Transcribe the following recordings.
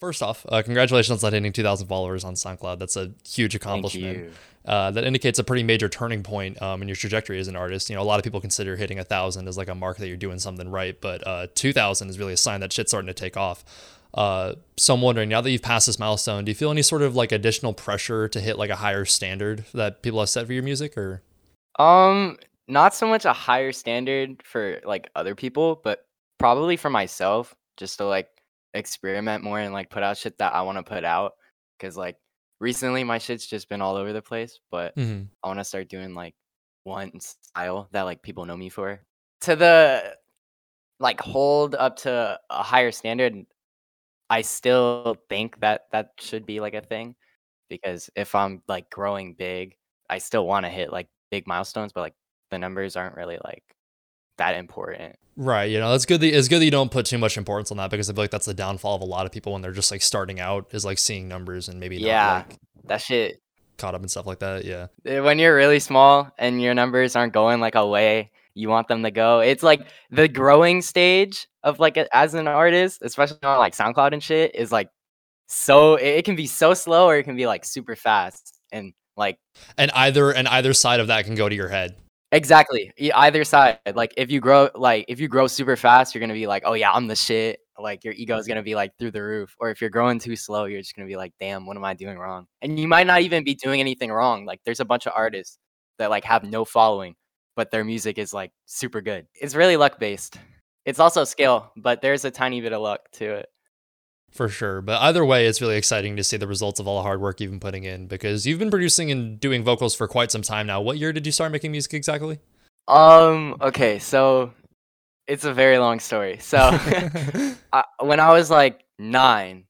First off, uh, congratulations on hitting 2,000 followers on SoundCloud. That's a huge accomplishment. Uh, that indicates a pretty major turning point um, in your trajectory as an artist. You know, a lot of people consider hitting a thousand as like a mark that you're doing something right, but uh, 2,000 is really a sign that shit's starting to take off. Uh, so I'm wondering, now that you've passed this milestone, do you feel any sort of like additional pressure to hit like a higher standard that people have set for your music, or? Um, not so much a higher standard for like other people, but probably for myself, just to like experiment more and like put out shit that I want to put out. Cause like recently my shit's just been all over the place, but Mm-hmm. I want to start doing like one style that like people know me for. To the like hold up to a higher standard, I still think that that should be like a thing because if I'm like growing big, I still want to hit like big milestones, but like the numbers aren't really like that important. Right. You know, it's good. That, it's good that you don't put too much importance on that because I feel like that's the downfall of a lot of people when they're just like starting out is like seeing numbers and maybe Yeah. not like That shit caught up and stuff like that. Yeah. eh, when you're really small and your numbers aren't going like a way you want them to go it's like the growing stage of like a, as an artist especially on like soundcloud and shit is like so it, it can be so slow or it can be like super fast and like And either and either side of that can go to your head. Exactly either side like if you grow like if you grow super fast you're gonna be like oh yeah i'm the shit like your ego is gonna be like through the roof or if you're growing too slow you're just gonna be like damn what am i doing wrong? And you might not even be doing anything wrong like there's a bunch of artists that like have no following but their music is like super good. It's really luck based it's also skill but there's a tiny bit of luck to it For sure. But either way, it's really exciting to see the results of all the hard work you've been putting in because you've been producing and doing vocals for quite some time now. What year did you start making music exactly? um okay so it's a very long story so I, when I was like nine,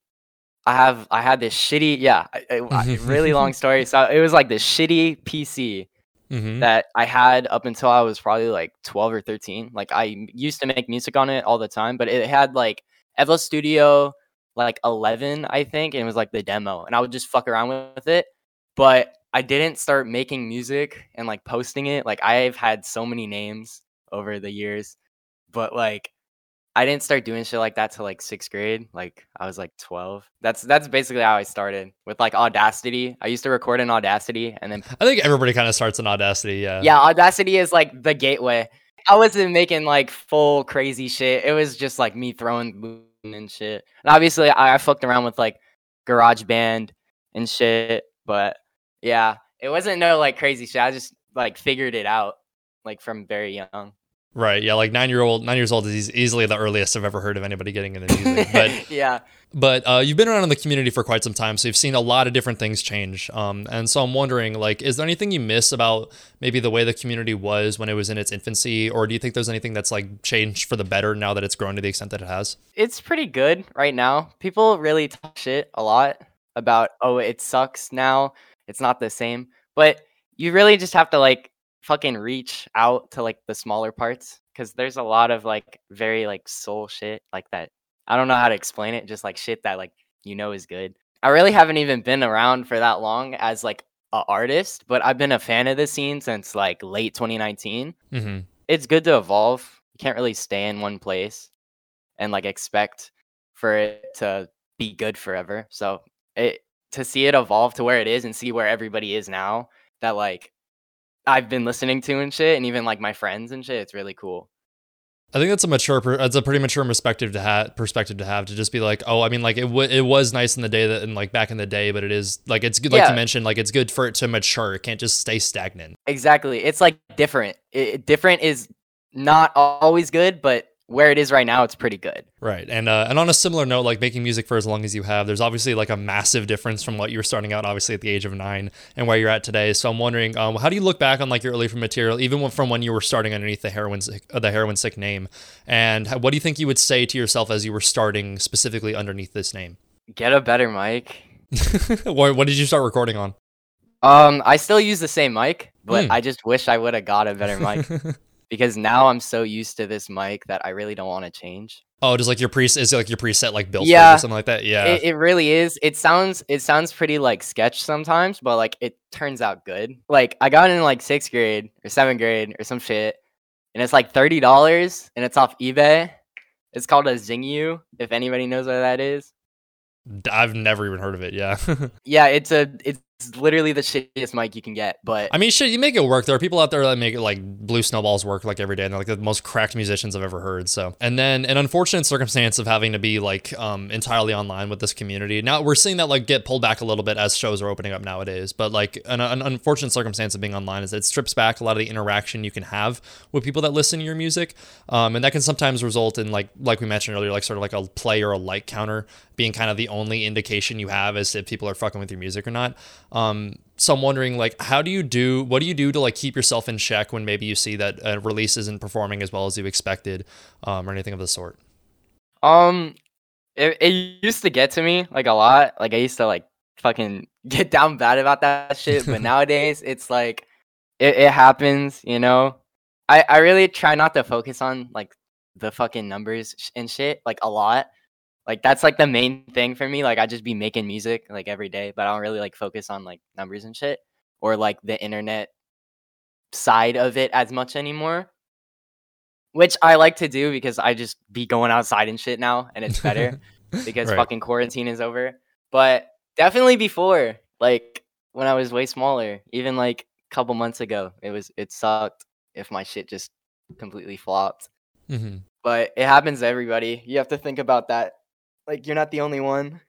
I have I had this shitty yeah, I- I- really long story. So it was like this shitty PC hmm that I had up until I was probably like twelve or thirteen. Like I used to make music on it all the time, but it had like FL Studio like eleven, I think, and it was like the demo, and I would just fuck around with it. But I didn't start making music and like posting it. Like I've had so many names over the years, but like I didn't start doing shit like that till like sixth grade. Like I was like twelve. That's that's basically how I started with like Audacity. I used to record in Audacity, and then I think everybody kind of starts in Audacity. Yeah. yeah, Audacity is like the gateway. I wasn't making like full crazy shit. It was just like me throwing and shit. And obviously, I, I fucked around with like GarageBand and shit. But yeah, it wasn't no like crazy shit. I just like figured it out like from very young. Right. Yeah. Like nine year old, nine years old is easily the earliest I've ever heard of anybody getting into music. But yeah, but uh, you've been around in the community for quite some time, so you've seen a lot of different things change. Um, and so I'm wondering, like, is there anything you miss about maybe the way the community was when it was in its infancy, or do you think there's anything that's like changed for the better now that it's grown to the extent that it has? it's pretty good right now. People really talk shit a lot about, oh, it sucks now. It's not the same. But you really just have to like fucking reach out to like the smaller parts because there's a lot of like very like soul shit like that. I don't know how to explain it. Just like shit that like you know is good. I really haven't even been around for that long as like a artist, but I've been a fan of the scene since like late 2019 Mm-hmm. it's good to evolve. You can't really stay in one place and like expect for it to be good forever. So it to see it evolve to where it is and see where everybody is now that like I've been listening to and shit and even like my friends and shit, it's really cool. I think that's a mature, that's a pretty mature perspective to have. Perspective to have to just be like, oh, I mean, like it, w- it was nice in the day that, and like back in the day, but it is like it's good, like Yeah. you mentioned, like it's good for it to mature. It can't just stay stagnant. Exactly. It's like different. It, different is not always good, but where it is right now, it's pretty good. Right. And uh, and on a similar note, like making music for as long as you have, there's obviously like a massive difference from what you were starting out, obviously at the age of nine, and where you're at today. So I'm wondering, um, how do you look back on like your early material, even from when you were starting underneath the heroinsick, uh, the heroinsick name, and how, what do you think you would say to yourself as you were starting specifically underneath this name? Get a better mic. what, what did you start recording on? Um, I still use the same mic, but Hmm. I just wish I would have got a better mic. because now I'm so used to this mic that I really don't want to change. oh, just like your pre is it like your preset like built Yeah. or something like that? Yeah. It, it really is. It sounds it sounds pretty like sketch sometimes, but like it turns out good. Like I got in like sixth grade or seventh grade or some shit, and it's like thirty dollars, and it's off eBay. It's called a Zingyou, if anybody knows what that is. I've never even heard of it. Yeah. yeah, it's a it's literally the shittiest mic you can get. But I mean, shit, you make it work. There are people out there that make it like blue snowballs work like every day, and they're like the most cracked musicians I've ever heard. So, and then an unfortunate circumstance of having to be like um, entirely online with this community. Now we're seeing that like get pulled back a little bit as shows are opening up nowadays. But like an, an unfortunate circumstance of being online is that it strips back a lot of the interaction you can have with people that listen to your music, um, and that can sometimes result in like like we mentioned earlier, like sort of like a play or a like counter being kind of the only indication you have as if people are fucking with your music or not. Um, so I'm wondering, like, how do you do? What do you do to like keep yourself in check when maybe you see that a release isn't performing as well as you expected, um, or anything of the sort? Um, it, it used to get to me like a lot. Like I used to like fucking get down bad about that shit. But nowadays, it's like it, it happens. You know, I I really try not to focus on like the fucking numbers and shit like a lot like that's like the main thing for me. Like I just be making music like every day, but I don't really like focus on like numbers and shit or like the internet side of it as much anymore. Which I like to do because I just be going outside and shit now and it's better because right. fucking quarantine is over. But definitely before, like when I was way smaller, even like a couple months ago, it was it sucked if my shit just completely flopped. Mm-hmm. But it happens to everybody. You have to think about that like you're not the only one.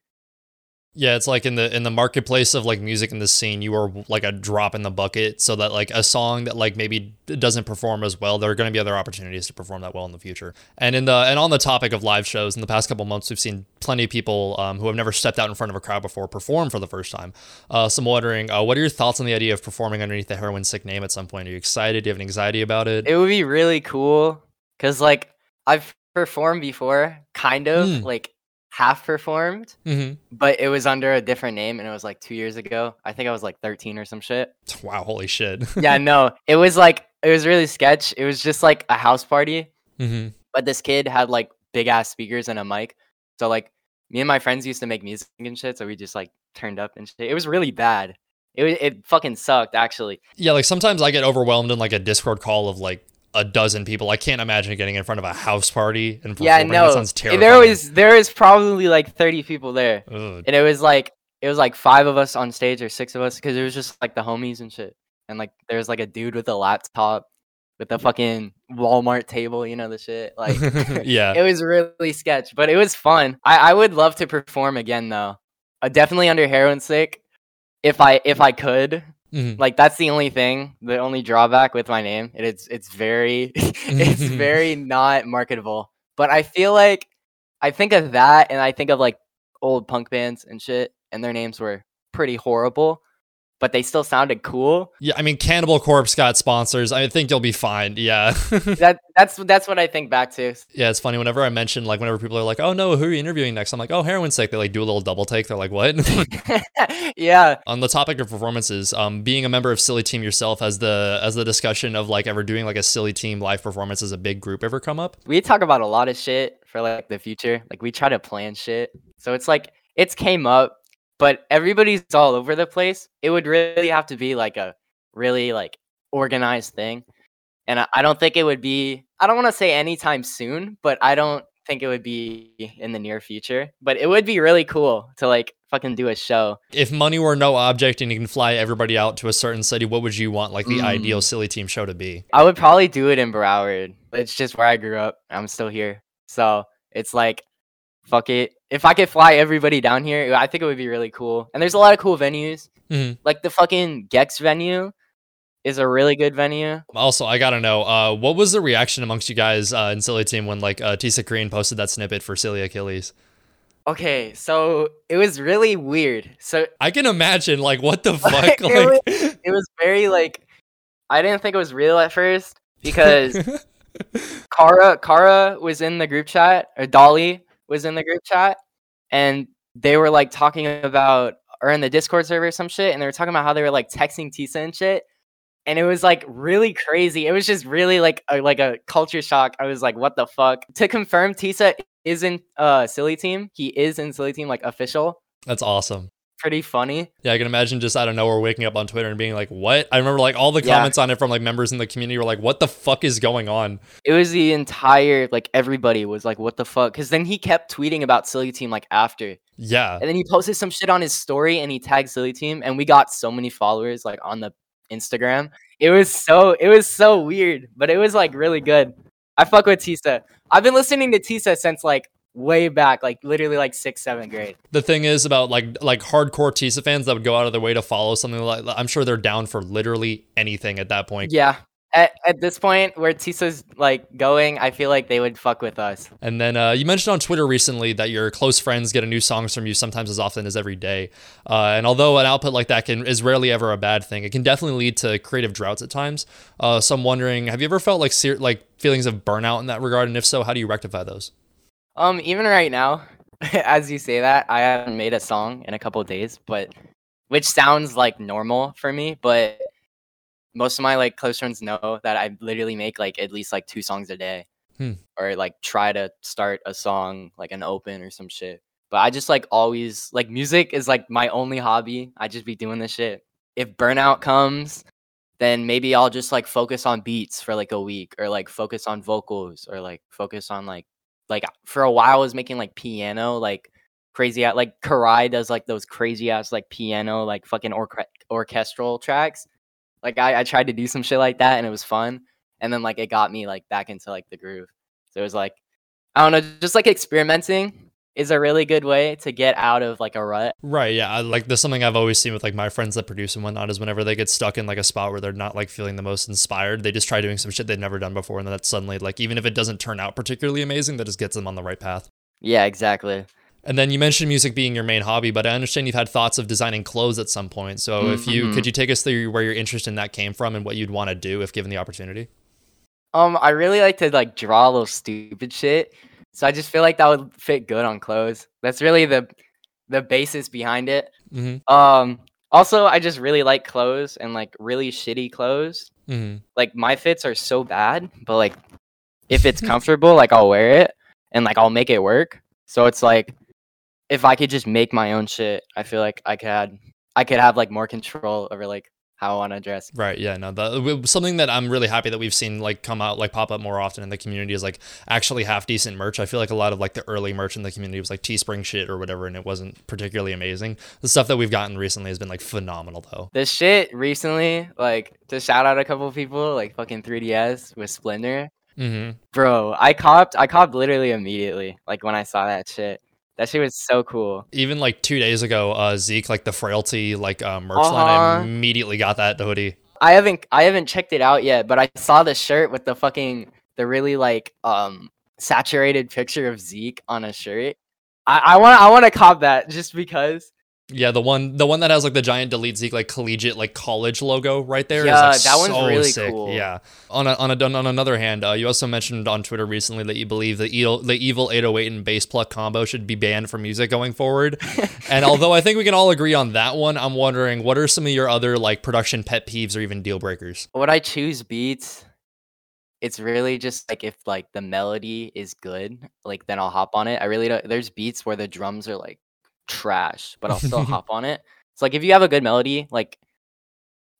Yeah, it's like in the in the marketplace of like music in the scene, you are like a drop in the bucket. So that like a song that like maybe doesn't perform as well, there are going to be other opportunities to perform that well in the future. And in the and on the topic of live shows, in the past couple months, we've seen plenty of people um, who have never stepped out in front of a crowd before perform for the first time. Uh, so I'm wondering, uh, what are your thoughts on the idea of performing underneath the heroinsick name at some point? Are you excited? Do you have an anxiety about it? It would be really cool because like I've performed before, kind of mm. like half performed, mm-hmm. but it was under a different name, and it was like two years ago. I think I was like 13 or some shit. Wow, holy shit. yeah, no, it was like it was really sketch. It was just like a house party, mm-hmm. but this kid had like big ass speakers and a mic. So like me and my friends used to make music and shit, so we just like turned up and shit. It was really bad. It it fucking sucked actually. Yeah, like sometimes I get overwhelmed in like a Discord call of like a dozen people. I can't imagine getting in front of a house party and performing. yeah, no, that sounds terrifying. There was there was probably like thirty people there, Ugh. and it was like it was like five of us on stage or six of us because it was just like the homies and shit, and like there's like a dude with a laptop with a fucking Walmart table, you know the shit. Like yeah, it was really sketch, but it was fun. I I would love to perform again though. Uh, definitely under heroinsick, if I if I could Mm-hmm. Like that's the only thing, the only drawback with my name. It, it's it's very it's very not marketable. But I feel like I think of that and I think of like old punk bands and shit and their names were pretty horrible but they still sounded cool. Yeah, I mean, Cannibal Corpse got sponsors. I think you'll be fine. Yeah, that that's that's what I think back to. Yeah, it's funny. Whenever I mention like whenever people are like, "Oh no, who are you interviewing next?" I'm like, "Oh, Heroinsick." They like do a little double take. They're like, "What?" yeah. On the topic of performances, um, being a member of Silly Team yourself, as the as the discussion of like ever doing like a Silly Team live performance as a big group ever come up? We talk about a lot of shit for like the future. Like we try to plan shit. So it's like it's came up but everybody's all over the place. It would really have to be like a really like organized thing. And I, I don't think it would be I don't want to say anytime soon, but I don't think it would be in the near future. But it would be really cool to like fucking do a show. If money were no object and you can fly everybody out to a certain city, what would you want like the mm. ideal silly team show to be? I would probably do it in Broward. It's just where I grew up. I'm still here. So it's like fuck it. If I could fly everybody down here, I think it would be really cool. And there's a lot of cool venues. Mm-hmm. Like the fucking Gex venue is a really good venue. Also, I gotta know, uh, what was the reaction amongst you guys uh, in Silly Team when like uh, Tisa Korean posted that snippet for Silly Achilles? Okay, so it was really weird. So I can imagine, like, what the fuck? like, it, was, it was very like, I didn't think it was real at first because Kara Kara was in the group chat or Dolly was in the group chat and they were like talking about or in the Discord server or some shit, and they were talking about how they were like texting Tisa and shit. And it was like really crazy. It was just really like a, like a culture shock. I was like, what the fuck? To confirm, Tisa is in uh Silly Team. He is in Silly Team, like official. That's awesome. Pretty funny. Yeah, I can imagine just out of nowhere waking up on Twitter and being like, "What?" I remember like all the Yeah. comments on it from like members in the community were like, "What the fuck is going on?" It was the entire like everybody was like, "What the fuck?" Because then he kept tweeting about Silly Team like after, Yeah, and then he posted some shit on his story and he tagged Silly Team, and we got so many followers like on the Instagram. It was so it was so weird, but it was like really good. I fuck with Tisa. I've been listening to Tisa since like way back, like literally like sixth, seventh grade. the thing is about like like hardcore Tisa fans that would go out of their way to follow something like I'm sure they're down for literally anything at that point. Yeah. At, at this point where Tisa's like going, I feel like they would fuck with us. And then uh, you mentioned on Twitter recently that your close friends get a new songs from you sometimes as often as every day. Uh, and although an output like that can is rarely ever a bad thing, it can definitely lead to creative droughts at times. Uh, so I'm wondering, have you ever felt like ser- like feelings of burnout in that regard? And if so, how do you rectify those? Um, even right now, as you say that, I haven't made a song in a couple days, but which sounds like normal for me, but most of my like close friends know that I literally make like at least like two songs a day. Hmm. Or like try to start a song like an open or some shit. But I just like always like music is like my only hobby. I just be doing this shit. If burnout comes, then maybe I'll just like focus on beats for like a week or like focus on vocals or like focus on like like for a while I was making like piano like crazy like Karai does like those crazy ass like piano like fucking orche- orchestral tracks. Like I, I tried to do some shit like that and it was fun. And then like it got me like back into like the groove. So it was like I don't know, just like experimenting is a really good way to get out of like a rut. Right. Yeah. I, like there's something I've always seen with like my friends that produce and whatnot is whenever they get stuck in like a spot where they're not like feeling the most inspired, they just try doing some shit they've never done before, and then that's suddenly like even if it doesn't turn out particularly amazing, that just gets them on the right path. Yeah, exactly. And then you mentioned music being your main hobby, but I understand you've had thoughts of designing clothes at some point. So if you Mhm. could you take us through where your interest in that came from and what you'd want to do if given the opportunity? Um, I really like to like draw a little stupid shit. So I just feel like that would fit good on clothes. That's really the the basis behind it. Mm-hmm. Um also I just really like clothes and like really shitty clothes. Mm-hmm. Like my fits are so bad, but like if it's comfortable, like I'll wear it and like I'll make it work. So it's like if I could just make my own shit, I feel like I could I could have like more control over like how I want to dress. Right. Yeah. No. The, something that I'm really happy that we've seen like come out like pop up more often in the community is like actually half decent merch. I feel like a lot of like the early merch in the community was like Teespring shit or whatever, and it wasn't particularly amazing. The stuff that we've gotten recently has been like phenomenal though. The shit recently, like to shout out a couple of people, like fucking 3DS with Splendor. Mm-hmm. Bro, I copped I copped literally immediately. Like when I saw that shit. That shit was so cool. Even like two days ago, uh, Zeke like the frailty like uh, merch line, I Uh-huh. immediately got that hoodie. I haven't I haven't checked it out yet, but I saw the shirt with the fucking the really like um saturated picture of Zeke on a shirt. I, I want I want to cop that just because. Yeah, the one the one that has like the giant delete Zeke like collegiate like college logo right there. Yeah, like, that one's really sick. cool. Yeah. On a, on a, on another hand, uh, you also mentioned on Twitter recently that you believe the evil the evil 808 and bass pluck combo should be banned from music going forward. and although I think we can all agree on that one, I'm wondering what are some of your other like production pet peeves or even deal breakers? Would I choose beats? It's really just like if like the melody is good, like then I'll hop on it. I really don't. There's beats where the drums are like trash, but I'll still hop on it. It's like if you have a good melody, like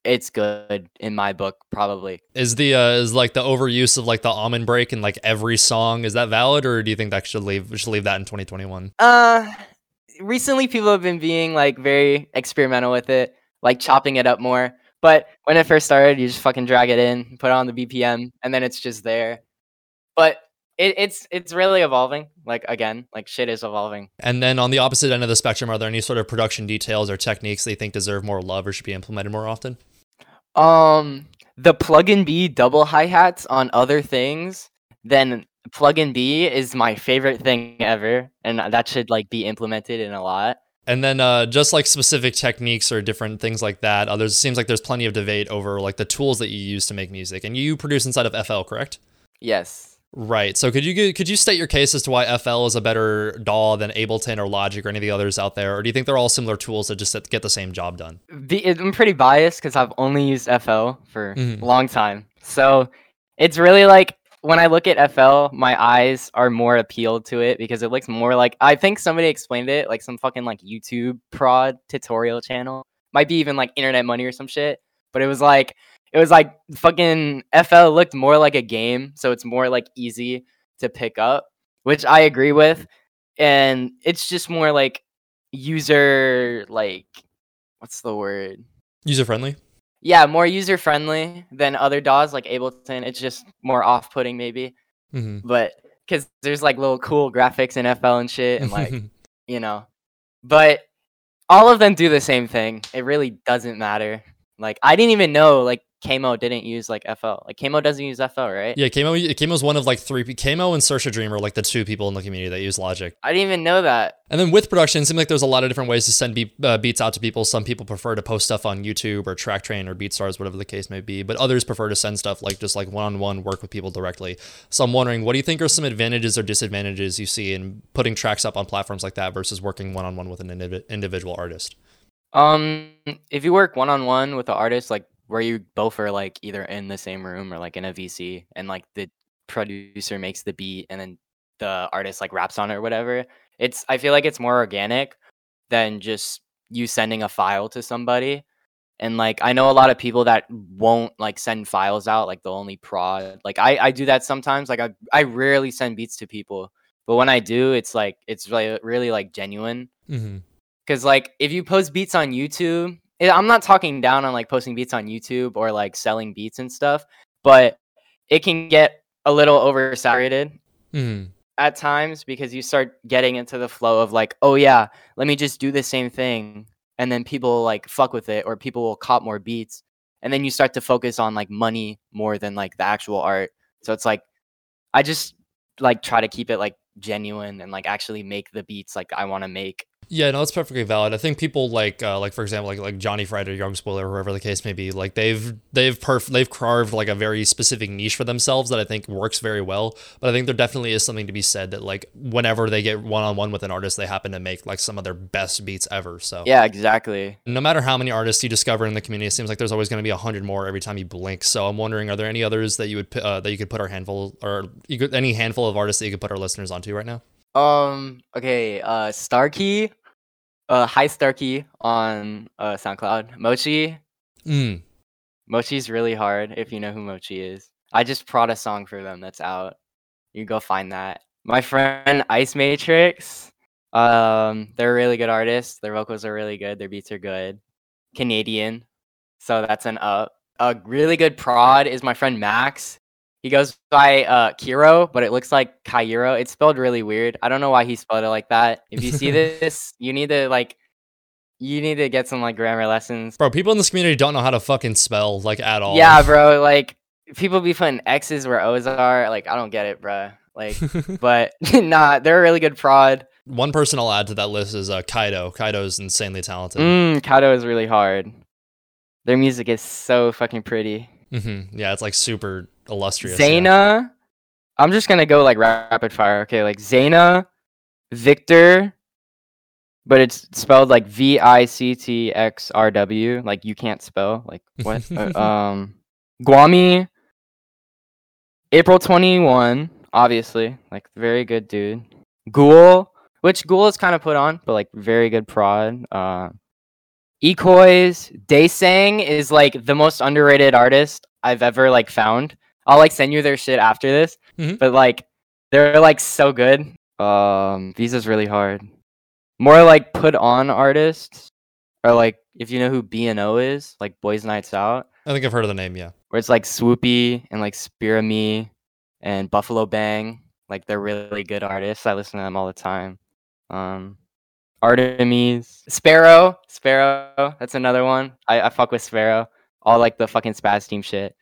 it's good in my book, probably. Is the uh, is like the overuse of like the amen break in like every song is that valid or do you think that should leave we should leave that in 2021? Uh, recently people have been being like very experimental with it, like chopping it up more. But when it first started, you just fucking drag it in, put it on the BPM, and then it's just there. But it, it's it's really evolving. Like again, like shit is evolving. And then on the opposite end of the spectrum, are there any sort of production details or techniques that you think deserve more love or should be implemented more often? Um, the plug-in B double hi hats on other things, then plug-in B is my favorite thing ever, and that should like be implemented in a lot. And then uh, just like specific techniques or different things like that, uh, there's seems like there's plenty of debate over like the tools that you use to make music. And you produce inside of FL, correct? Yes. Right. So could you could you state your case as to why FL is a better DAW than Ableton or Logic or any of the others out there, or do you think they're all similar tools that just get the same job done? Be- I'm pretty biased because I've only used FL for Mhm. a long time. So it's really like when I look at FL, my eyes are more appealed to it because it looks more like I think somebody explained it like some fucking like YouTube prod tutorial channel. Might be even like internet money or some shit. But it was like it was like fucking FL looked more like a game, so it's more like easy to pick up, which I agree with. And it's just more like user like what's the word? User friendly. Yeah, more user friendly than other DAWs like Ableton. It's just more off putting maybe, Mm-hmm. but because there's like little cool graphics in FL and shit, and like you know, but all of them do the same thing. It really doesn't matter. Like I didn't even know like Kamo didn't use like FL. Like Kamo doesn't use FL, right? yeah, Kamo Kamo's one of like three. Kamo and Sersha Dream are like the two people in the community that use Logic. I didn't even know that. And then with production, it seems like there's a lot of different ways to send beat, uh, beats out to people. Some people prefer to post stuff on YouTube or Traktrain or BeatStars, whatever the case may be. But others prefer to send stuff like just like one-on-one work with people directly. So I'm wondering, what do you think are some advantages or disadvantages you see in putting tracks up on platforms like that versus working one-on-one with an indiv- individual artist? Um, if you work one on one with an artist, like where you both are like either in the same room or like in a VC, and like the producer makes the beat and then the artist like raps on it or whatever, it's I feel like it's more organic than just you sending a file to somebody. And like I know a lot of people that won't like send files out, like they'll only prod. Like I I do that sometimes. Like I I rarely send beats to people, but when I do, it's like it's really really like genuine Mm-hmm. because like if you post beats on youtube i'm not talking down on like posting beats on youtube or like selling beats and stuff but it can get a little oversaturated Mm-hmm. at times because you start getting into the flow of like oh yeah let me just do the same thing and then people like fuck with it or people will cop more beats and then you start to focus on like money more than like the actual art so it's like i just like try to keep it like genuine and like actually make the beats like i want to make Yeah, no, it's perfectly valid. I think people like, uh, like for example, like like Johnny or Young Spoiler, whoever the case may be, like they've they've perf- they've carved like a very specific niche for themselves that I think works very well. But I think there definitely is something to be said that like whenever they get one on one with an artist, they happen to make like some of their best beats ever. So yeah exactly no matter how many artists you discover in the community, it seems like there's always going to be a hundred more every time you blink. So I'm wondering, are there any others that you would uh, that you could put our handful or you could any handful of artists that you could put our listeners onto right now? Um. Okay. Uh. Starkey. Uh. Hi Starkey on uh SoundCloud. Mochi. Mm. Mochi's really hard if you know who Mochi is. I just prod a song for them that's out. You go find that. My friend Ice Matrix. Um. They're a really good artists. Their vocals are really good. Their beats are good. Canadian. So that's an up. A really good prod is my friend Max. He goes by uh, Kiro, but it looks like Cairo. It's spelled really weird. I don't know why he spelled it like that. If you see this, you need to like, you need to get some like grammar lessons. Bro, people in this community don't know how to fucking spell like at all. Yeah, bro. Like people be putting X's where O's are. Like I don't get it, bro. Like, but nah, they're a really good prod. One person I'll add to that list is uh, Kaido. Kaido's insanely talented. Mm, Kato is really hard. Their music is so fucking pretty. hmm Yeah, it's like super illustrious. yeah. I'm just gonna go like rapid fire. Okay, like Zaina, Victor, but it's spelled like V I C T X R W. Like you can't spell. Like what? Uh, um, Guami, April 21, obviously, like very good dude. Ghoul, which Ghoul is kind of put on, but like very good prod. Uh, Ecoys, Daysang is like the most underrated artist I've ever like found. I'll like send you their shit after this, Mhm. but like they're like so good. Um, Visa's really hard. More like put on artists, or like if you know who B and O is, like Boys Nights Out, I think I've heard of the name. Yeah. where it's like Swoopy and like Spear Me and Buffalo Bang. Like they're really good artists. I listen to them all the time. Um, Artemis, Sparrow, Sparrow. That's another one. I, I fuck with Sparrow. All like the fucking Spaz Team shit,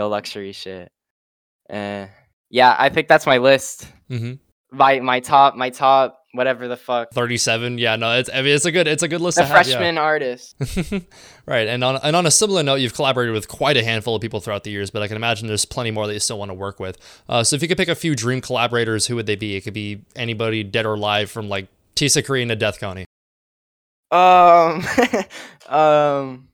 Go Luxury shit. Uh, yeah, I think that's my list. hmm My my top my top whatever the fuck. Thirty-seven. Yeah. No, it's. I mean, it's a good. It's a good list. To have, yeah. freshman artist. right, and on and on a similar note, you've collaborated with quite a handful of people throughout the years, but I can imagine there's plenty more that you still want to work with. Uh, so if you could pick a few dream collaborators, who would they be? It could be anybody dead or alive, from like Tisa Korean to Death Coney. Um, um,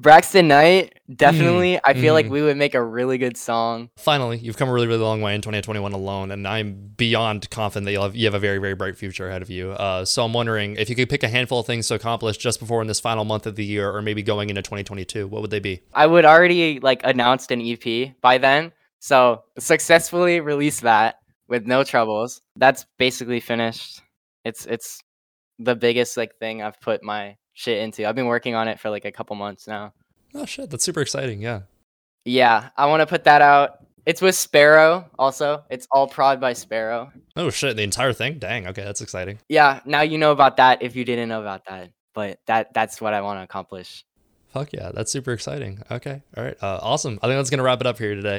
Braxton Knight, definitely. Mm, I feel like mhm. we would make a really good song. Finally, you've come a really, really long way in 2021 alone, and I'm beyond confident that you'll have, you have a very, very bright future ahead of you. Uh, so I'm wondering if you could pick a handful of things to accomplish just before in this final month of the year, or maybe going into 2022, what would they be? I would already like announced an EP by then. So successfully release that with no troubles. That's basically finished. It's it's the biggest like thing I've put my shit into. I've been working on it for like a couple months now. Oh shit, that's super exciting. Yeah. Yeah, I want to put that out. It's with Sparrow also. It's all prod by Sparrow. Oh shit, the entire thing. Dang. Okay, that's exciting. Yeah, now you know about that if you didn't know about that. But that that's what I want to accomplish. Fuck yeah, that's super exciting. Okay, all right, uh, awesome. I think that's gonna wrap it up here today.